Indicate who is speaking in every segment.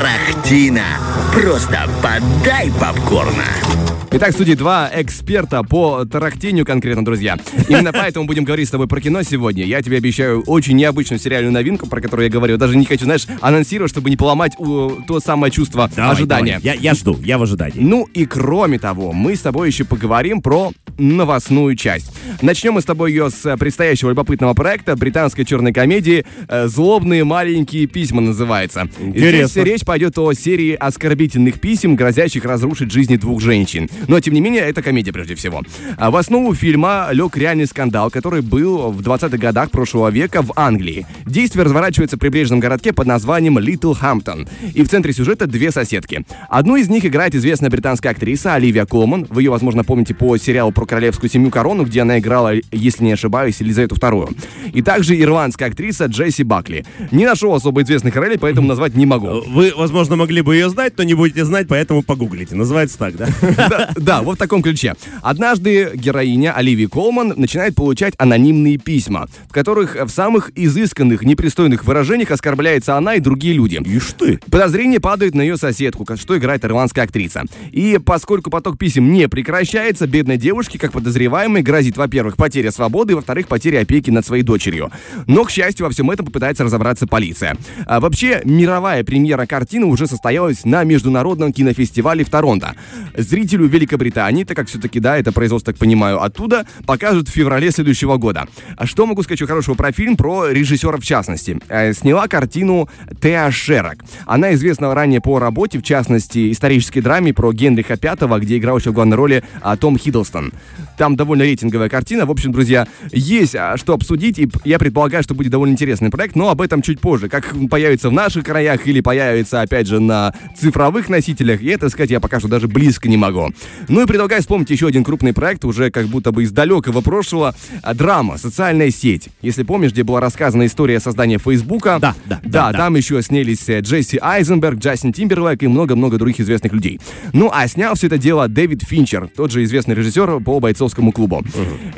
Speaker 1: barra. Тарахтина. Просто подай попкорна.
Speaker 2: Итак, в студии два эксперта по тарахтению конкретно, друзья. Именно поэтому будем говорить с тобой про кино сегодня. Я тебе обещаю очень необычную сериальную новинку, про которую я говорю. Даже не хочу, знаешь, анонсировать, чтобы не поломать у, то самое чувство
Speaker 3: Давай,
Speaker 2: ожидания.
Speaker 3: давай. Я, я жду, я в ожидании.
Speaker 2: Ну и кроме того, мы с тобой еще поговорим про новостную часть. Начнем мы с тобой ее с предстоящего любопытного проекта британской черной комедии э, «Злобные маленькие письма» называется.
Speaker 3: Интересно.
Speaker 2: Здесь речь пойдет о серии оскорбительных писем, грозящих разрушить жизни двух женщин. Но, тем не менее, это комедия прежде всего. А В основу фильма лег реальный скандал, который был в 20-х годах прошлого века в Англии. Действие разворачивается в прибрежном городке под названием Литл Хамптон. И в центре сюжета две соседки. Одну из них играет известная британская актриса Оливия Колман. Вы ее, возможно, помните по сериалу про королевскую семью Корону, где она играла, если не ошибаюсь, Елизавету II. И также ирландская актриса Джесси Бакли. Не нашел особо известных ролей, поэтому назвать не могу.
Speaker 3: Вы, возможно, могли бы ее знать, но не будете знать, поэтому погуглите. Называется так, да?
Speaker 2: Да, да, вот в таком ключе. Однажды героиня Оливии Колман начинает получать анонимные письма, в которых в самых изысканных, непристойных выражениях оскорбляется она и другие люди.
Speaker 3: Ишь ты.
Speaker 2: Подозрение падает на ее соседку, что играет ирландская актриса. И поскольку поток писем не прекращается, бедной девушке, как подозреваемой, грозит, во-первых, потеря свободы, и, во-вторых, потеря опеки над своей дочерью. Но, к счастью, во всем этом попытается разобраться полиция. А вообще, мировая премьера картины уже состоялась на международном кинофестивале в Торонто. Зрителю Великобритании, так как все-таки, да, это производство, так понимаю, оттуда, покажут в феврале следующего года. А что могу сказать хорошего про фильм, про режиссера в частности? Э, Сняла картину Теа Шерак. Она известна ранее по работе, в частности, исторической драме про Генриха V, где играл еще в главной роли а, Том Хиддлстон. Там довольно рейтинговая картина. В общем, друзья, есть а, что обсудить, и я предполагаю, что будет довольно интересный проект, но об этом чуть позже. Как появится в наших краях или появится, опять же, на цифровых носителях, и это сказать я пока что даже близко не могу. Ну и предлагаю вспомнить еще один крупный проект, уже как будто бы из далекого прошлого. А, Драма, социальная сеть. Если помнишь, где была рассказана история создания Фейсбука.
Speaker 3: Да, да,
Speaker 2: Да,
Speaker 3: да, да.
Speaker 2: там еще снялись э, Джесси Айзенберг, Джастин Тимберлейк и много-много других известных людей. Ну, а снял все это дело Дэвид Финчер, тот же известный режиссер по бойцовскому клубу.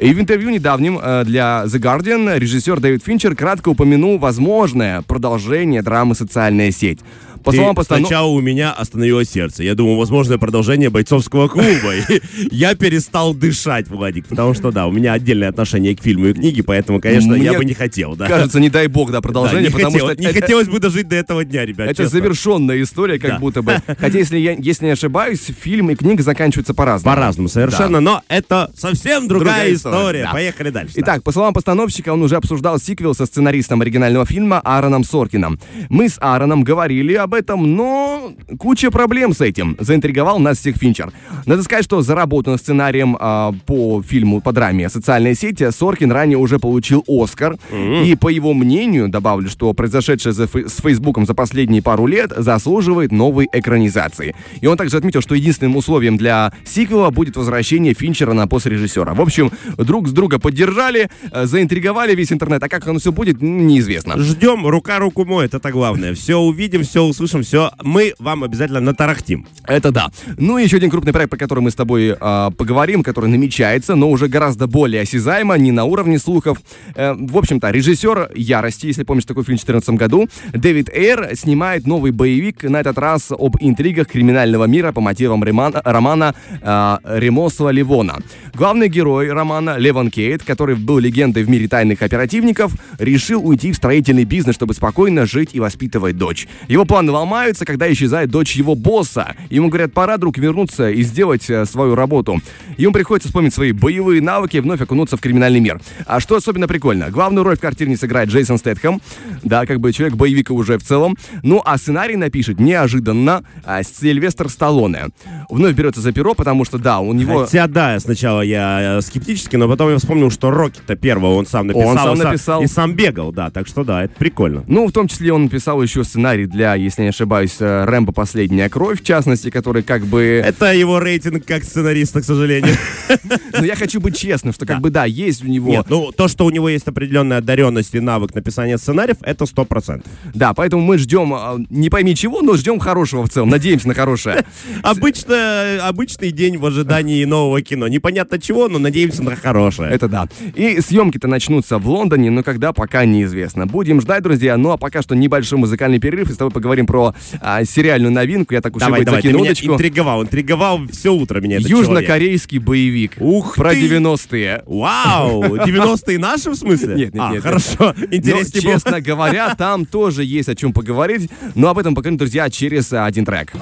Speaker 2: И в интервью недавнем э, для The Guardian режиссер Дэвид Финчер кратко упомянул возможное продолжение драмы «Социальная сеть». По
Speaker 3: Ты
Speaker 2: словам постанов...
Speaker 3: Сначала у меня остановилось сердце. Я думал, возможное продолжение бойцовского клуба. Я перестал дышать, Владик, потому что, да, у меня отдельное отношение к фильму и книге, поэтому, конечно, я бы не хотел.
Speaker 2: Кажется, не дай бог, да, продолжение,
Speaker 3: не
Speaker 2: потому
Speaker 3: хотелось-
Speaker 2: что...
Speaker 3: не
Speaker 2: это-
Speaker 3: хотелось бы дожить до этого дня, ребят,
Speaker 2: Это завершенная история, как будто бы. Хотя, если я если не ошибаюсь, фильм и книга заканчиваются по-разному.
Speaker 3: По-разному совершенно, но это совсем другая,
Speaker 2: история.
Speaker 3: Поехали дальше.
Speaker 2: Итак, по словам постановщика, он уже обсуждал сиквел со сценаристом оригинального фильма Аароном Соркином. Мы с Аароном говорили об этом, но куча проблем с этим. Заинтриговал нас всех Финчер. Надо сказать, что за работу над сценарием а, по фильму, по драме «Социальная сеть» Соркин ранее уже получил Оскар. И по его мнению, добавлю, что произошедшее за с Фейсбуком за последние пару лет заслуживает новой экранизации. И он также отметил, что единственным условием для сиквела будет возвращение Финчера на пост режиссера. В общем, друг с друга поддержали, э, заинтриговали весь интернет. А как оно все будет, неизвестно.
Speaker 3: Ждем, рука руку моет, это главное. Все увидим, все услышим, все мы вам обязательно натарахтим.
Speaker 2: Это да. Ну и еще один крупный проект, про который мы с тобой а, поговорим, который намечается, но уже гораздо более осязаемо, не на уровне слухов. Э, в общем-то, режиссер «Ярости», если помнишь такой фильм в 2014 году, Дэвид Эйр снимает новый боевик, на этот раз об интригах криминального мира по мотивам романа, романа а, Ремосова Ливона. Главный герой романа, Леван Кейт, который был легендой в мире тайных оперативников, решил уйти в строительный бизнес, чтобы спокойно жить и воспитывать дочь. Его планы ломаются, когда исчезает дочь его босса. Ему говорят, пора, друг, вернуться и сделать э, свою работу. Ему приходится вспомнить свои боевые навыки и вновь окунуться в криминальный мир. А что особенно прикольно? Главную роль в картине сыграет Джейсон Стэтхэм. Да, как бы человек боевика уже в целом. Ну, а сценарий напишет неожиданно а, Сильвестр Сталлоне. Вновь берется за перо, потому что, да, у него...
Speaker 3: Хотя, да, сначала я э, скептически, но потом я вспомнил, что Рокки-то первого он сам написал.
Speaker 2: Он сам написал.
Speaker 3: И сам бегал, да, так что да, это прикольно.
Speaker 2: Ну, в том числе он написал еще сценарий для, если не ошибаюсь, э, Рэмбо «Последняя кровь», в частности, который как бы...
Speaker 3: Это его рейтинг как сценариста, к сожалению.
Speaker 2: Но я хочу быть честным, что как бы, да, есть у него...
Speaker 3: Нет, ну то, что у него есть определенная одаренность и навык написания сценариев, это сто процентов.
Speaker 2: Да, поэтому мы ждем, а, не пойми чего, но ждем хорошего в целом, надеемся на хорошее.
Speaker 3: Обычно, обычный день в ожидании нового кино. Непонятно чего, но надеемся на хорошее.
Speaker 2: Это да. И съемки-то начнутся в Лондоне, но когда, пока неизвестно. Будем ждать, друзья. Ну а пока что небольшой музыкальный перерыв, и с тобой поговорим про а, сериальную новинку. Я так уж
Speaker 3: Давай,
Speaker 2: и
Speaker 3: давай, ты
Speaker 2: закину
Speaker 3: меня
Speaker 2: удочку.
Speaker 3: интриговал, интриговал все утро меня этот человек.
Speaker 2: Южнокорейский боевик.
Speaker 3: Ух
Speaker 2: Про
Speaker 3: ты!
Speaker 2: 90-е.
Speaker 3: Вау! 90-е наши в смысле?
Speaker 2: Нет, нет,
Speaker 3: а,
Speaker 2: нет,
Speaker 3: хорошо.
Speaker 2: Но,
Speaker 3: Интереснее было.
Speaker 2: честно говоря, там тоже есть о чем поговорить. Но об этом поговорим, друзья, через а, один трек.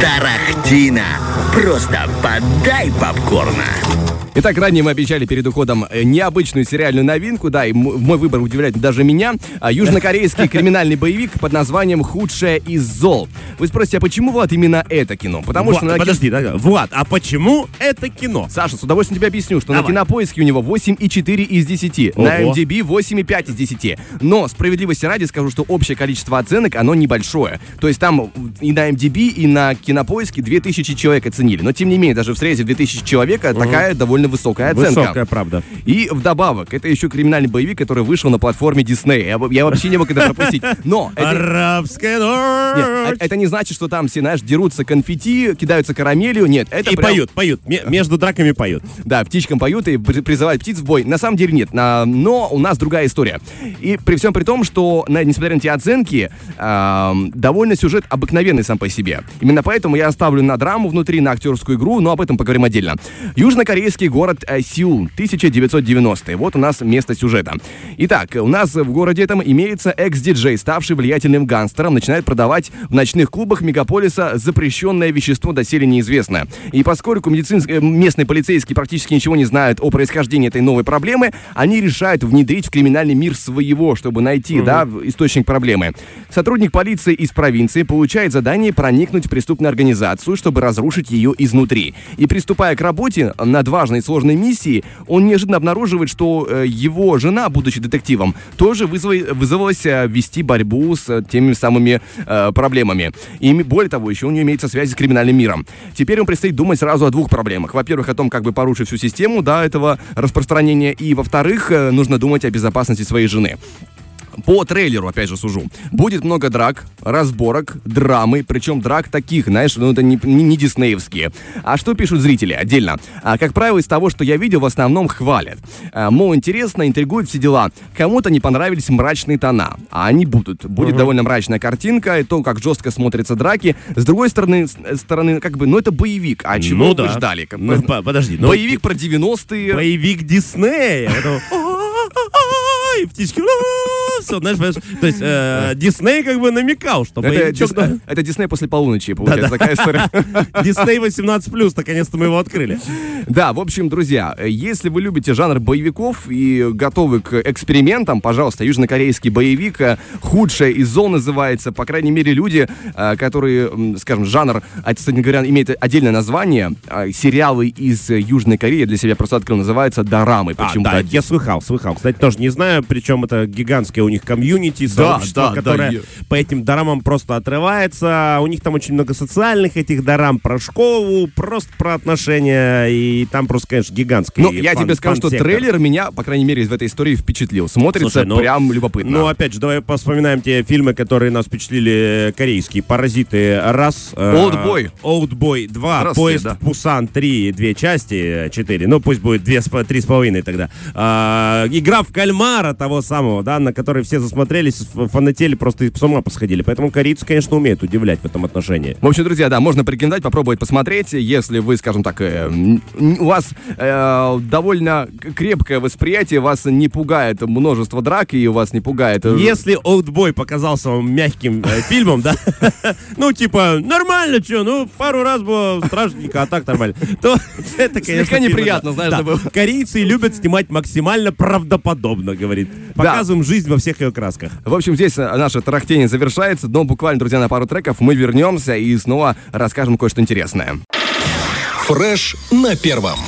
Speaker 1: Тарахтина. Просто подай попкорна.
Speaker 2: Итак, ранее мы обещали перед уходом э, необычную сериальную новинку, да, и мой выбор удивляет даже меня. А, Южнокорейский криминальный боевик под названием «Худшее из зол». Вы спросите, а почему, Влад, именно это кино? Потому
Speaker 3: Влад,
Speaker 2: что... на ки-
Speaker 3: Подожди, да, Влад, а почему это кино?
Speaker 2: Саша, с удовольствием тебе объясню, что на
Speaker 3: Давай.
Speaker 2: кинопоиске у него 8,4 из 10, на
Speaker 3: Ого.
Speaker 2: MDB 8,5 из 10. Но справедливости ради скажу, что общее количество оценок, оно небольшое. То есть там и на MDB, и на кинопоиске 2000 человек оценили. Но тем не менее, даже в срезе 2000 человек а такая довольно высокая оценка.
Speaker 3: Высокая правда.
Speaker 2: И вдобавок, это еще криминальный боевик, который вышел на платформе Disney. Я, я вообще не мог это пропустить. Но это,
Speaker 3: Арабская ночь.
Speaker 2: э- это не значит, что там все, знаешь, дерутся конфетти, кидаются карамелью. Нет, это
Speaker 3: И
Speaker 2: прям-
Speaker 3: поют, поют. Ме- Между драками поют.
Speaker 2: да, птичкам поют и при- призывают птиц в бой. На самом деле нет. Но у нас другая история. И при всем при том, что, несмотря на эти оценки, довольно сюжет обыкновенный сам по себе. Именно поэтому я оставлю на драму внутри, на актерскую игру, но об этом поговорим отдельно. Южнокорейский город э, Сеул, 1990 Вот у нас место сюжета. Итак, у нас в городе этом имеется экс-диджей, ставший влиятельным гангстером, начинает продавать в ночных клубах мегаполиса запрещенное вещество доселе неизвестное. И поскольку медицинс- э, местные полицейские практически ничего не знают о происхождении этой новой проблемы, они решают внедрить в криминальный мир своего, чтобы найти, да, в- источник проблемы. Сотрудник полиции из провинции получает задание проникнуть в преступную организацию, чтобы разрушить ее изнутри. И приступая к работе над важной и сложной миссией, он неожиданно обнаруживает, что э, его жена, будучи детективом, тоже вызвалась э, вести борьбу с э, теми самыми э, проблемами. И более того, еще у нее имеется связь с криминальным миром. Теперь он предстоит думать сразу о двух проблемах. Во-первых, о том, как бы порушить всю систему, да, этого распространения. И, во-вторых, нужно думать о безопасности своей жены. По трейлеру, опять же, сужу. Будет много драк, разборок, драмы, причем драк таких, знаешь, ну это не, не, не диснеевские. А что пишут зрители отдельно? А, как правило, из того, что я видел, в основном хвалят. А, мол, интересно, интригуют все дела. Кому-то не понравились мрачные тона, а они будут. Будет довольно мрачная картинка, и то, как жестко смотрятся драки. С другой стороны, с- стороны как бы, ну это боевик, а чего
Speaker 3: Ну
Speaker 2: вы
Speaker 3: да.
Speaker 2: ждали?
Speaker 3: Ну, по- подожди, ну,
Speaker 2: Боевик про 90-е.
Speaker 3: Боевик Диснея. Это «Ой, птички, все, знаешь, то есть э, Дисней как бы намекал, что
Speaker 2: Это, Дис- это Дисней после полуночи, получается, такая история.
Speaker 3: да, Дисней 18+, наконец-то мы его открыли.
Speaker 2: Да, в общем, друзья, э, если вы любите жанр боевиков и готовы к экспериментам, пожалуйста, южнокорейский боевик, э, худшее из зол называется, по крайней мере, люди, э, которые, скажем, жанр, а, кстати говоря, имеет отдельное название, а, сериалы из э, Южной Кореи, для себя просто открыл, называются дорамы,
Speaker 3: А,
Speaker 2: почему-то.
Speaker 3: да, я слыхал, слыхал. Кстати, тоже не знаю, причем это гигантское у них комьюнити, сообщество,
Speaker 2: да, да,
Speaker 3: которое
Speaker 2: я-
Speaker 3: по этим дорамам просто отрывается. У них там очень много социальных этих дорам про школу, просто про отношения, и там просто, конечно, гигантский
Speaker 2: Ну, я тебе скажу, что трейлер меня, по крайней мере, в этой истории впечатлил. Смотрится
Speaker 3: Слушай, ну-
Speaker 2: прям любопытно.
Speaker 3: Ну, опять же, давай вспоминаем те фильмы, которые нас впечатлили корейские. «Паразиты» раз. э,
Speaker 2: «Олдбой».
Speaker 3: «Олдбой» два. «Поезд
Speaker 2: да.
Speaker 3: в Пусан» три. Две части, четыре. Ну, пусть будет две, три с половиной тогда. А, «Игра в кальмара» того самого, да, на который все засмотрелись, фанатели, просто с ума посходили. Поэтому корейцы, конечно, умеют удивлять в этом отношении.
Speaker 2: В общем, друзья, да, можно порекомендовать, попробовать посмотреть, если вы, скажем так, э, у вас э, довольно крепкое восприятие, вас не пугает множество драк, и вас не пугает... э,
Speaker 3: Если «Олдбой» показался вам мягким э, фильмом, да, ну, типа, нормально, что, ну, пару раз было страшненько, а так нормально, то это, конечно,
Speaker 2: Слегка неприятно, знаешь.
Speaker 3: Корейцы любят снимать максимально правдоподобно, говорит. Показываем жизнь во всех ее красках.
Speaker 2: В общем, здесь э, наше тарахтение завершается, но буквально, друзья, на пару треков мы вернемся и снова расскажем кое-что интересное.
Speaker 4: Фреш на первом.